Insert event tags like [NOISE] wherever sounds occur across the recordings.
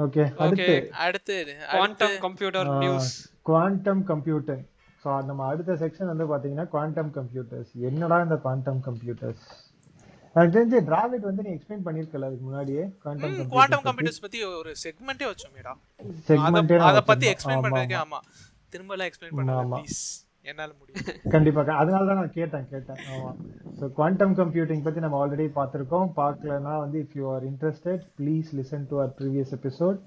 Okay okay அடுத்து. அடுத்து quantum computer news quantum computer so நம்ம அடுத்த செக்ஷன் வந்து பாத்தீங்கன்னா குவாண்டம் கம்ப்யூட்டர்ஸ் என்னடா இந்த குவாண்டம் கம்ப்யூட்டர்ஸ் எனக்கு தெரிஞ்சு டிராவிட் வந்து நீ எக்ஸ்பிளைன் பண்ணிருக்கல அதுக்கு முன்னாடியே குவாண்டம் குவாண்டம் கம்ப்யூட்டர்ஸ் பத்தி. ஒரு செக்மெண்டே வச்சோமேடா செக்மெண்டே அத பத்தி எக்ஸ்பிளைன் பண்றதுக்கு ஆமா. திரும்ப எல்லாம் எக்ஸ்பிளைன் பண்ணுங்க ப்ளீஸ் என்னால முடியும் [LAUGHS] கண்டிப்பா அதனால தான் நான் கேட்டேன் கேட்டேன். ஸோ குவாண்டம் கம்ப்யூட்டிங் பத்தி நம்ம ஆல்ரெடி பார்த்திருக்கோம். பார்க்கலனா வந்து if you are interested please listen to our previous episode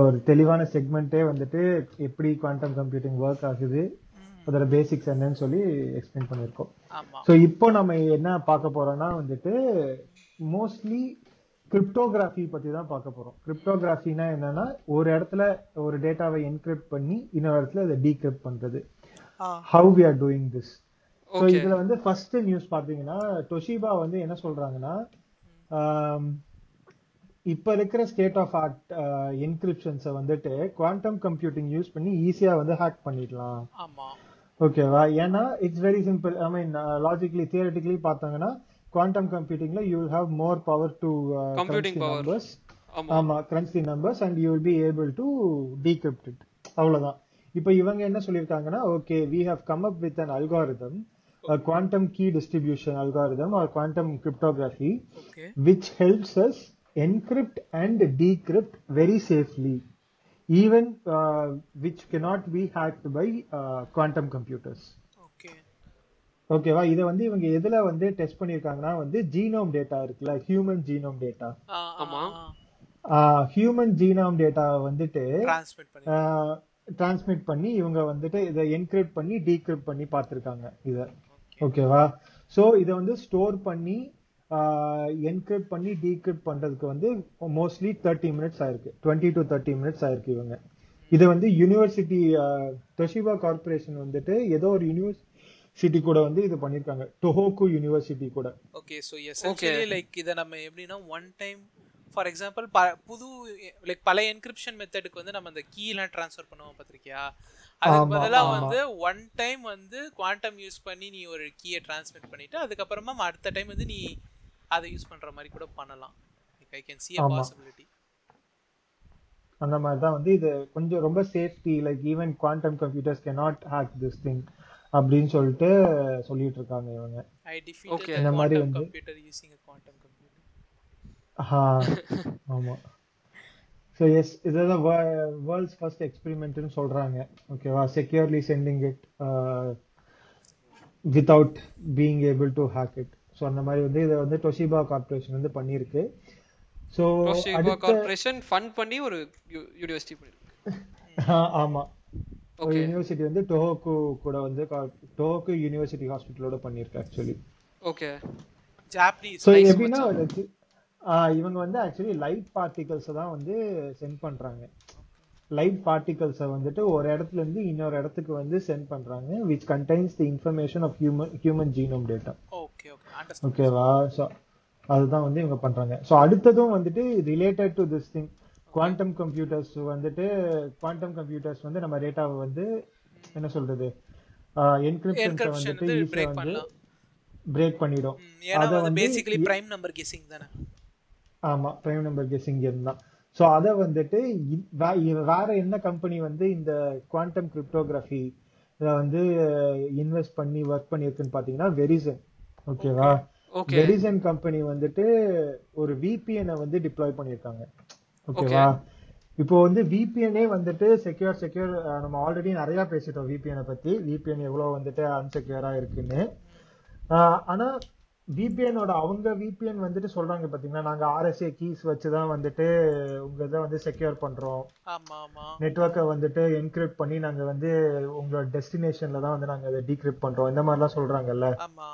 ஒரு தெளிவான செக்மெண்ட்டே வந்துட்டு எப்படி குவாண்டம் கம்ப்யூட்டிங் ஒர்க் ஆகுது அதோட பேசிக்ஸ் என்னன்னு சொல்லி எக்ஸ்பிளைன் பண்ணியிருக்கோம். ஸோ இப்போ நம்ம என்ன பார்க்க போறோம்னா வந்துட்டு மோஸ்ட்லி கிரிப்டோகிராஃபி பத்தி தான் பார்க்க போறோம். கிரிப்டோகிராஃபினா என்னன்னா ஒரு இடத்துல ஒரு டேட்டாவை என்கிரிப்ட் பண்ணி இன்னொரு இடத்துல அதை டீக்ரிப்ட் பண்றது. How we are doing this so. இதுல வந்து ஃபர்ஸ்ட் நியூஸ் பாத்தீங்கன்னா டொஷிபா வந்து என்ன சொல்றாங்கன்னா இப்ப இருக்கிற ஸ்டேட் ஆஃப் ஆர்ட் என்கிரிப்ஷன்ஸை வந்துட்டு குவாண்டம் கம்ப்யூட்டிங் யூஸ் பண்ணி ஈஸியா வந்து ஹேக் பண்ணிடலாம். ஆமா. ஓகேவா ஏன்னா it's very simple I mean logically theoretically பார்த்தாங்கன்னா quantum கம்ப்யூட்டிங்ல you have more power to Computing power. Numbers ஆமா. ஆமா crunch the numbers and you will be able to decrypt it அவ்வளவுதான். இப்போ இவங்க என்ன சொல்லியிருக்காங்கன்னா okay we have come up with an algorithm quantum key distribution algorithm or quantum cryptography okay which helps us encrypt and decrypt very safely even uh, which cannot be hacked by uh, quantum computers. Okay ஓகேவா இதை வந்து இவங்க எதுல வந்து test பண்ணிருக்காங்கன்னா வந்து genome data இருக்குல்ல human genome data ஆமா. ஹியூமன் ஜீனோம் டேட்டா வந்துட்டு டிரான்ஸ்மிட் பண்ணி இவங்க வந்துட்டு இதை என்கிரிப்ட் பண்ணி டீக்ரிப்ட் பண்ணி பார்த்திருக்காங்க இதை. ஓகேவா சோ இதை வந்து ஸ்டோர் பண்ணி என்கிரிப்ட் பண்ணி டீக்ரிப்ட் பண்றதுக்கு வந்து மோஸ்ட்லி தேர்ட்டி மினிட்ஸ் ஆயிருக்கு. டுவெண்ட்டி டு தேர்ட்டி மினிட்ஸ் ஆயிருக்கு இவங்க. இதை வந்து யூனிவர்சிட்டி தொஷிபா கார்பரேஷன் வந்துட்டு ஏதோ ஒரு யூனிவர்சிட்டி கூட வந்து இது பண்ணிருக்காங்க. டொஹோக்கு யூனிவர்சிட்டி கூட. ஓகே ஸோ எசென்ஷியலி லைக் இதை நம்ம எப்படின்னா ஒன் டைம் ஃபார் எக்ஸாம்பிள் புது லைக் பழைய என்கிரிப்ஷன் மெத்தடுக்கு வந்து நம்ம அந்த கீலாம் ட்ரான்ஸ்ஃபர் பண்ணுவோம் பார்த்திருக்கியா? அதுக்கு ஆமா, பதிலா ஆமா. வந்து ஒன் டைம் வந்து குவாண்டம் யூஸ் பண்ணி நீ ஒரு கீயை ட்ரான்ஸ்மிட் பண்ணிட்டு அதுக்கப்புறமா அடுத்த டைம் வந்து நீ அதை யூஸ் பண்ற மாதிரி கூட பண்ணலாம். Like I can see a ஆமா. possibility. அந்த மாதிரி தான் வந்து இது கொஞ்சம் ரொம்ப safety like even quantum computers cannot hack this thing அப்படின்னு சொல்லிட்டு சொல்லிட்டு இருக்காங்க இவங்க. The இந்த மாதிரி வந்து- computer using a quantum computer. ஆஹா, ஆமா. ஸோ எஸ் இதுதான் வேர்ல்ட்ஸ் ஃபர்ஸ்ட் எக்ஸ்பெரிமெண்ட்னு சொல்றாங்க. ஓகேவா securely sending it without being able to hack it so அந்த மாதிரி வந்து இதை வந்து டொஷிபா கார்பரேஷன் வந்து பண்ணியிருக்கு. ஸோ டோஷிபா அடுத்த கார்ப்பரேஷன் ஃபண்ட் பண்ணி ஒரு யூனிவர்சிட்டி பண்ணிருக்கு ஆமா. ஒரு. யூனிவர்சிட்டி வந்து டொஹோக்கு கூட வந்து டொஹோக்கு யூனிவர்சிட்டி ஹாஸ்பிட்டலோட பண்ணியிருக்கு ஆக்சுவலி ஓகே ஜாப்பனீஸ் ஸோ எப்படின்னா இவங்க வந்து ஆக்சுவலி லைட் பார்ட்டிகல்ஸை தான் வந்து சென்ட் பண்றாங்க. லைட் பார்ட்டிகல்ஸை வந்துட்டு ஒரு இடத்துல இருந்து இன்னொரு இடத்துக்கு வந்து சென்ட் பண்றாங்க which contains the information of human human genome data ஓகேவா ஸோ அதுதான் வந்து இவங்க பண்றாங்க. ஸோ அடுத்ததும் வந்துட்டு related to this thing quantum computers வந்துட்டு குவாண்டம் கம்ப்யூட்டர்ஸ் வந்து நம்ம டேட்டாவை வந்து என்ன சொல்றது? என்கிரிப்ஷன்ஸை என்கிரிப்ஷன் வந்துட்டு வந்து ஈஸியாக பிரேக் வந்து பிரேக் பண்ணிடும். அத பேசிக்கலி பிரைம் நம்பர் கெஸிங் தானே. ஆமா பிரைம் நம்பர் கெஸிங் கேம் தான். ஸோ அதை வந்துட்டு வேற என்ன கம்பெனி வந்து இந்த குவாண்டம் கிரிப்டோகிராஃபி இதை வந்து இன்வெஸ்ட் பண்ணி ஒர்க் பண்ணியிருக்குன்னு பார்த்தீங்கன்னா வெரிசன் ஓகேவா ஓகே வெரிசன் கம்பெனி வந்துட்டு ஒரு விபிஎனை வந்து டிப்ளாய் பண்ணியிருக்காங்க. ஓகேவா இப்போ வந்து விபிஎனே வந்துட்டு செக்யூர் செக்யூர் நம்ம ஆல்ரெடி நிறைய பேசிட்டோம் விபிஎனை பத்தி. விபிஎன் எவ்வளவு வந்துட்டு அன்செக்யூரா இருக்குன்னு. ஆனா விபிஎனோட அவங்க விபிஎன் வந்துட்டு சொல்றாங்க பாத்தீங்கன்னா நாங்க ஆர்எஸ்ஏ கீஸ் வச்சுதான் வந்துட்டு உங்க இதை வந்து செக்யூர் பண்றோம். நெட்வொர்க்கை வந்துட்டு என்கிரிப்ட் பண்ணி நாங்க வந்து உங்களோட டெஸ்டினேஷன்ல தான் வந்து நாங்க அதை டீக்ரிப்ட் பண்றோம். இந்த மாதிரிலாம் சொல்றாங்கல்ல. ஆமா.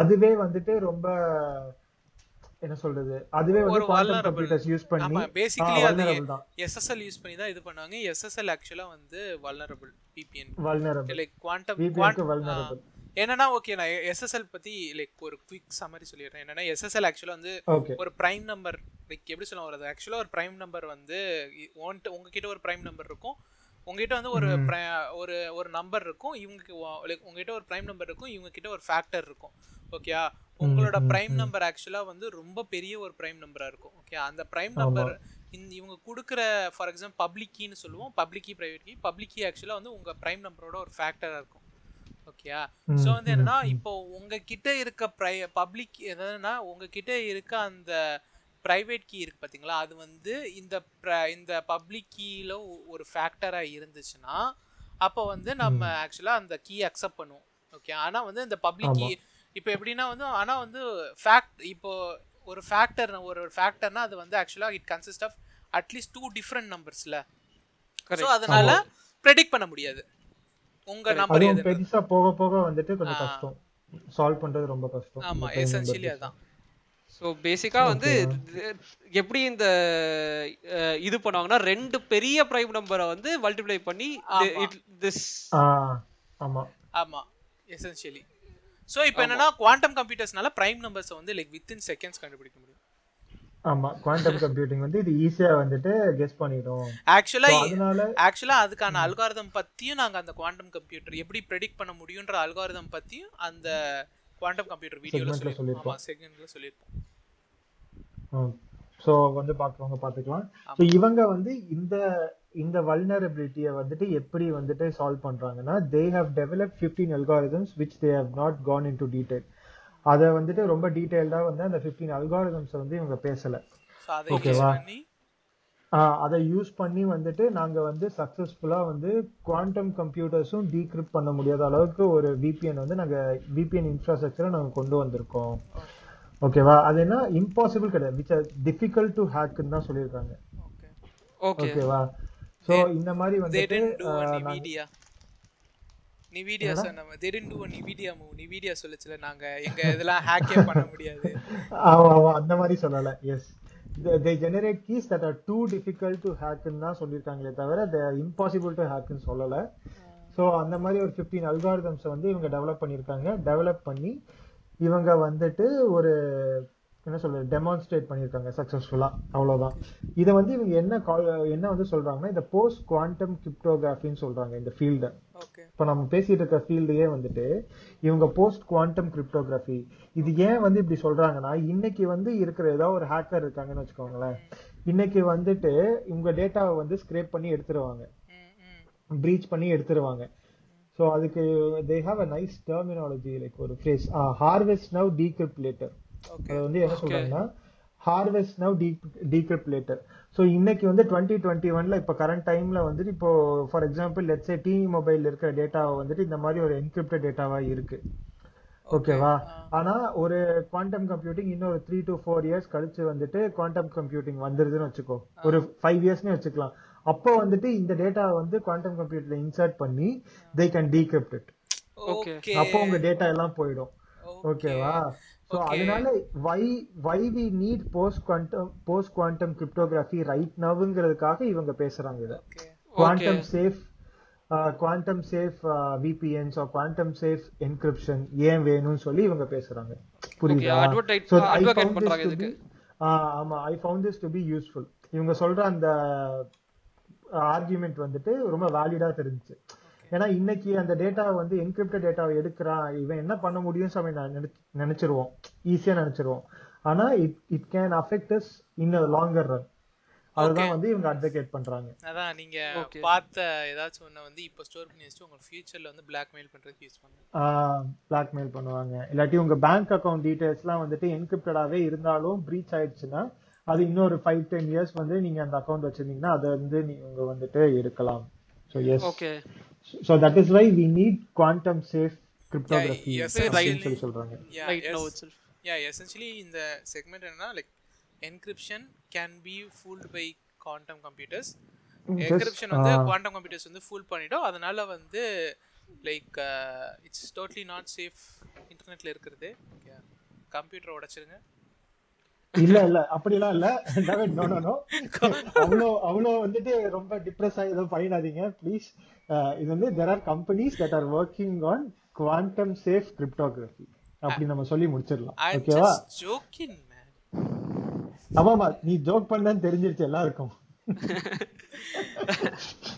அதுவே வந்துட்டு ரொம்ப என்ன சொல்றது? அதுவே வந்து குவாண்டம். கம்ப்யூட்டர்ஸ் யூஸ் பண்ணி பேசிக்கலி அது எஸ்எஸ்எல் யூஸ் பண்ணி தான் இது பண்ணாங்க எஸ்எஸ்எல் ஆக்சுவலா வந்து vulnerable VPN vulnerable like quantum VPN-க்கு vulnerable. என்னன்னா ஓகே நான் எஸ்எஸ்எல் பத்தி லைக் ஒரு குவிக் சம்மரி சொல்லிடுறேன். என்னன்னா எஸ்எஸ்எல் ஆக்சுவலா வந்து ஒரு பிரைம் நம்பர் லைக் எப்படி சொல்ல வருது ஆக்சுவலா ஒரு பிரைம் நம்பர் வந்து உன்கிட்ட உங்ககிட்ட ஒரு பிரைம் நம்பர் இருக்கும். உங்ககிட்ட வந்து ஒரு ஒரு ஒரு நம்பர் இருக்கும். இவங்க லைக் உங்ககிட்ட ஒரு பிரைம் நம்பர் இருக்கும். இவங்க கிட்ட ஒரு ஃபேக்டர் இருக்கும். ஓகேயா உங்களோட பிரைம் நம்பர் ஆக்சுவலா வந்து ரொம்ப பெரிய ஒரு பிரைம் நம்பரா இருக்கும். ஓகே அந்த பிரைம் நம்பர் இந்த இவங்க கொடுக்குற ஃபார் எக்ஸாம்பிள் பப்ளிக் கீன்னு சொல்லுவோம். Public key private key public key ஆக்சுவலாக வந்து உங்கள் ப்ரைம் நம்பரோட ஒரு ஃபேக்டராக இருக்கும். ஓகேயா ஸோ வந்து என்னன்னா இப்போ உங்ககிட்ட இருக்க ப்ரை பப்ளிக் எதுனா உங்ககிட்ட இருக்க அந்த ப்ரைவேட் கீ இருக்கு பார்த்தீங்களா அது வந்து இந்த pri- இந்த பப்ளிக் கீயில் ஒரு ஃபேக்டராக இருந்துச்சுன்னா அப்போ வந்து நம்ம ஆக்சுவலாக அந்த கீ அக்செப்ட் பண்ணுவோம். ஓகே ஆனால் வந்து இந்த பப்ளிக் கீ இப்போ எப்படின்னா வந்து ஆனால் வந்து ஃபேக்ட் இப்போ ஒரு ஃபேக்டர் ஒரு ஃபேக்டர்னா அது வந்து ஆக்சுவலாக it consist of at least two different நம்பர்ஸ்ல so அதனால ப்ரெடிக்ட் பண்ண முடியாது. உங்க நம்பர் எது? பெருசா போக போக வந்துட்டு கொஞ்சம் கஷ்டம். சால்வ் பண்றது ரொம்ப கஷ்டம். ஆமா எசென்ஷியலி. அதான் ஸோ பேசிக்கா வந்து எப்படி இந்த இது பண்ணுவாங்கன்னா ரெண்டு பெரிய பிரைம் நம்பரை வந்து மல்டிப்ளை பண்ணி. திஸ் ஆமா. ஆமா. எசென்ஷியலி ஸோ இப்போ என்னன்னா குவாண்டம் கம்ப்யூட்டர்ஸ்னால பிரைம் நம்பர்ஸை வந்து லைக் வித்தின் செகண்ட்ஸ் கண்டுபிடிக்க முடியும். ஆமா குவாண்டம் கம்ப்யூட்டிங் வந்து இது ஈஸியா வந்துட்டு கெஸ் பண்ணிடும். ஆக்சுவலா ஆக்சுவலா அதுக்கான அல்காரிதம் பத்தியும் நாங்க அந்த குவாண்டம் கம்ப்யூட்டர் எப்படி ப்ரெடிக்ட் பண்ண முடியுன்ற அல்காரிதம் பத்தியும் அந்த குவாண்டம் கம்ப்யூட்டர் வீடியோல சொல்லிருப்போம் செகண்ட்ல சொல்லிருப்போம் ஸோ வந்து பார்க்குறவங்க பார்த்துக்கலாம். ஸோ இவங்க வந்து இந்த இந்த வல்னரபிலிட்டியை வந்துட்டு எப்படி வந்துட்டு சால்வ் பண்றாங்கன்னா they have develop fifteen algorithms which they have not gone in to detail அதை வந்துட்டு ரொம்ப டீடைல்டாக வந்து அந்த ஃபிஃப்டீன் அல்காரிதம்ஸை வந்து இவங்க பேசலை. ஸோ அதை யூஸ் ஓகேவா? அதை யூஸ் பண்ணி வந்துட்டு நாங்க வந்து சக்சஸ்ஃபுல்லா வந்து குவாண்டம் கம்ப்யூட்டர்ஸும் டீக்ரிப்ட் பண்ண முடியாத அளவுக்கு ஒரு விபிஎன் வந்து நாங்க விபிஎன் இன்ஃப்ராஸ்ட்ரக்சரை நாங்க கொண்டு வந்திருக்கோம். ஓகேவா அது என்ன? இம்பாசிபிள் கிடையாது. விச் டிஃபிகல்ட் டு ஹேக்னு தான் சொல்லியிருக்காங்க. ஓகே ஓகே ஓகேவா சோ இந்த மாதிரி வந்துட்டு they didn't do a Nvidia move Nvidia சொல்லுச்சுல நாங்க எங்க இதெல்லாம் ஹேக்கே பண்ண முடியாது. ஆமா ஆமா அந்த மாதிரி சொல்லல. Yes they generate keys that are too difficult to ஹேக்னு தான் சொல்லியிருக்காங்களே தவிர தே இம்பாசிபிள் டு ஹேக்னு சொல்லல. ஸோ அந்த மாதிரி ஒரு ஃபிஃப்டீன் அல்காரிதம்ஸ் வந்து இவங்க டெவலப் பண்ணியிருக்காங்க. டெவலப் பண்ணி இவங்க வந்துட்டு ஒரு என்ன சொல்றது டெமான்ஸ்ட்ரேட் பண்ணியிருக்காங்க சக்ஸஸ்ஃபுல்லா அவ்வளவுதான். இதை வந்து இவங்க என்ன call- என்ன வந்து சொல்றாங்கன்னா இந்த போஸ்ட் குவாண்டம் கிரிப்டோகிராஃபின்னு சொல்றாங்க இந்த ஃபீல்டை இப்போ நம்ம பேசிட்டு இருக்க ஃபீல்டையே வந்துட்டு இவங்க போஸ்ட் குவாண்டம் கிரிப்டோகிராஃபி இது ஏன் வந்து இப்படி சொல்றாங்கன்னா இன்னைக்கு வந்து இருக்கிற ஏதாவது ஒரு ஹேக்கர் இருக்காங்கன்னு வச்சுக்கோங்களேன். இன்னைக்கு வந்துட்டு உங்க டேட்டாவை வந்து ஸ்க்ரேப் பண்ணி எடுத்துருவாங்க. ப்ரீச் பண்ணி எடுத்துருவாங்க. ஸோ அதுக்கு they have a nice terminology like ஒரு phrase harvest now decrypt later அது வந்து என்ன சொல்றாங்கன்னா harvest now decrypt later so இன்னைக்கு வந்து டுவெண்ட்டி டுவெண்ட்டி ஒன்ல இப்போ கரண்ட் டைம்ல வந்துட்டு இப்போ for example let's say the mobile இருக்கிற டேட்டாவை வந்துட்டு இந்த மாதிரி ஒரு என்கிரிப்டட் டேட்டாவா இருக்கு. ஓகேவா ஆனா ஒரு குவாண்டம் கம்ப்யூட்டிங் இன்னும் ஒரு த்ரீ டு ஃபோர் இயர்ஸ் கழிச்சு வந்துட்டு குவாண்டம் கம்ப்யூட்டிங் வந்துருதுன்னு வச்சுக்கோ. ஒரு ஃபைவ் இயர்ஸ்னே வச்சுக்கலாம். அப்போ வந்துட்டு இந்த டேட்டாவை வந்து குவாண்டம் கம்ப்யூட்டர்ல இன்சர்ட் பண்ணி தே கேன் டீக்ரிப்ட் இட் அப்போ உங்க டேட்டா எல்லாம் போயிடும். ஓகேவா சோ அதனால why why we need post quantum post quantum cryptography right நவ்ங்கிறதுக்காக இவங்க பேசுறாங்க இத. Quantum safe quantum safe VPNs are quantum safe encryption ஏன் வேணும்னு சொல்லி இவங்க பேசுறாங்க. புரியுதா? ஆஹ் ஆமா I found this to be useful இவங்க சொல்ற அந்த ஆர்குமெண்ட் வந்துட்டு ரொம்ப வேலிடா தெரிஞ்சுச்சு. ஏன்னா இன்னைக்கு அந்த டேட்டா வந்து என்கிரிப்டட் டேட்டாவை எடுக்கிறான் இவன் என்ன பண்ண முடியும் சொல்லி நான் நினைச்சு- நினைச்சிருவோம் ஈஸியா நினைச்சிருவோம் ஆனா it it can affect us in longer run அதுதான் வந்து இவங்க அட்வொகேட் பண்றாங்க. அதான் நீங்க Okay. பார்த்த ஏதாச்சும் ஒண்ணு வந்து இப்போ ஸ்டோர் பண்ணி வச்சுட்டு உங்க ஃபியூச்சர்ல வந்து பிளாக்மெயில் பண்றதுக்கு யூஸ் பண்ணுங்க. பிளாக்மெயில் பண்ணுவாங்க. இல்லாட்டி உங்க பேங்க் அக்கவுண்ட் டீடைல்ஸ்லாம் வந்துட்டு என்கிரிப்டடாவே இருந்தாலும் ப்ரீச் ஆயிடுச்சுன்னா அது இன்னொரு ஃபைவ் டென் இயர்ஸ் வந்து நீங்க அந்த அக்கவுண்ட் வச்சிருந்தீங்கன்னா அதை வந்து நீங்க வந்துட்டு எடுக்கலாம். So yes okay so that is why we need quantum safe cryptography சொல்லி இட்செல்ஃப் யா எசென்ஷியலி இந்த செக்மெண்ட் என்னன்னா like encryption can be fooled by quantum computers encryption வந்து குவாண்டம் கம்ப்யூட்டர்ஸ் வந்து ஃபூல் பண்ணிடும். அதனால வந்து like it's totally not safe இன்டர்நெட்ல இருக்கிறது. கம்ப்யூட்டர் உடைச்சிருங்க. இல்ல இல்ல. அப்படிலாம் இல்ல. டேவிட் நோ நோ நோ அவ்வளோ அவ்வளோ வந்துட்டு ரொம்ப டிப்ரெஸ் ஆகி எதுவும் பண்ணிடாதீங்க ப்ளீஸ் இது வந்து there are companies that are working on quantum safe cryptography அப்படி நம்ம சொல்லி முடிச்சிடலாம். ஓகேவா ஜோக்கிங் ஆமாமா நீ ஜோக் பண்ணன்னு தெரிஞ்சிருச்சு எல்லாருக்கும். [LAUGHS]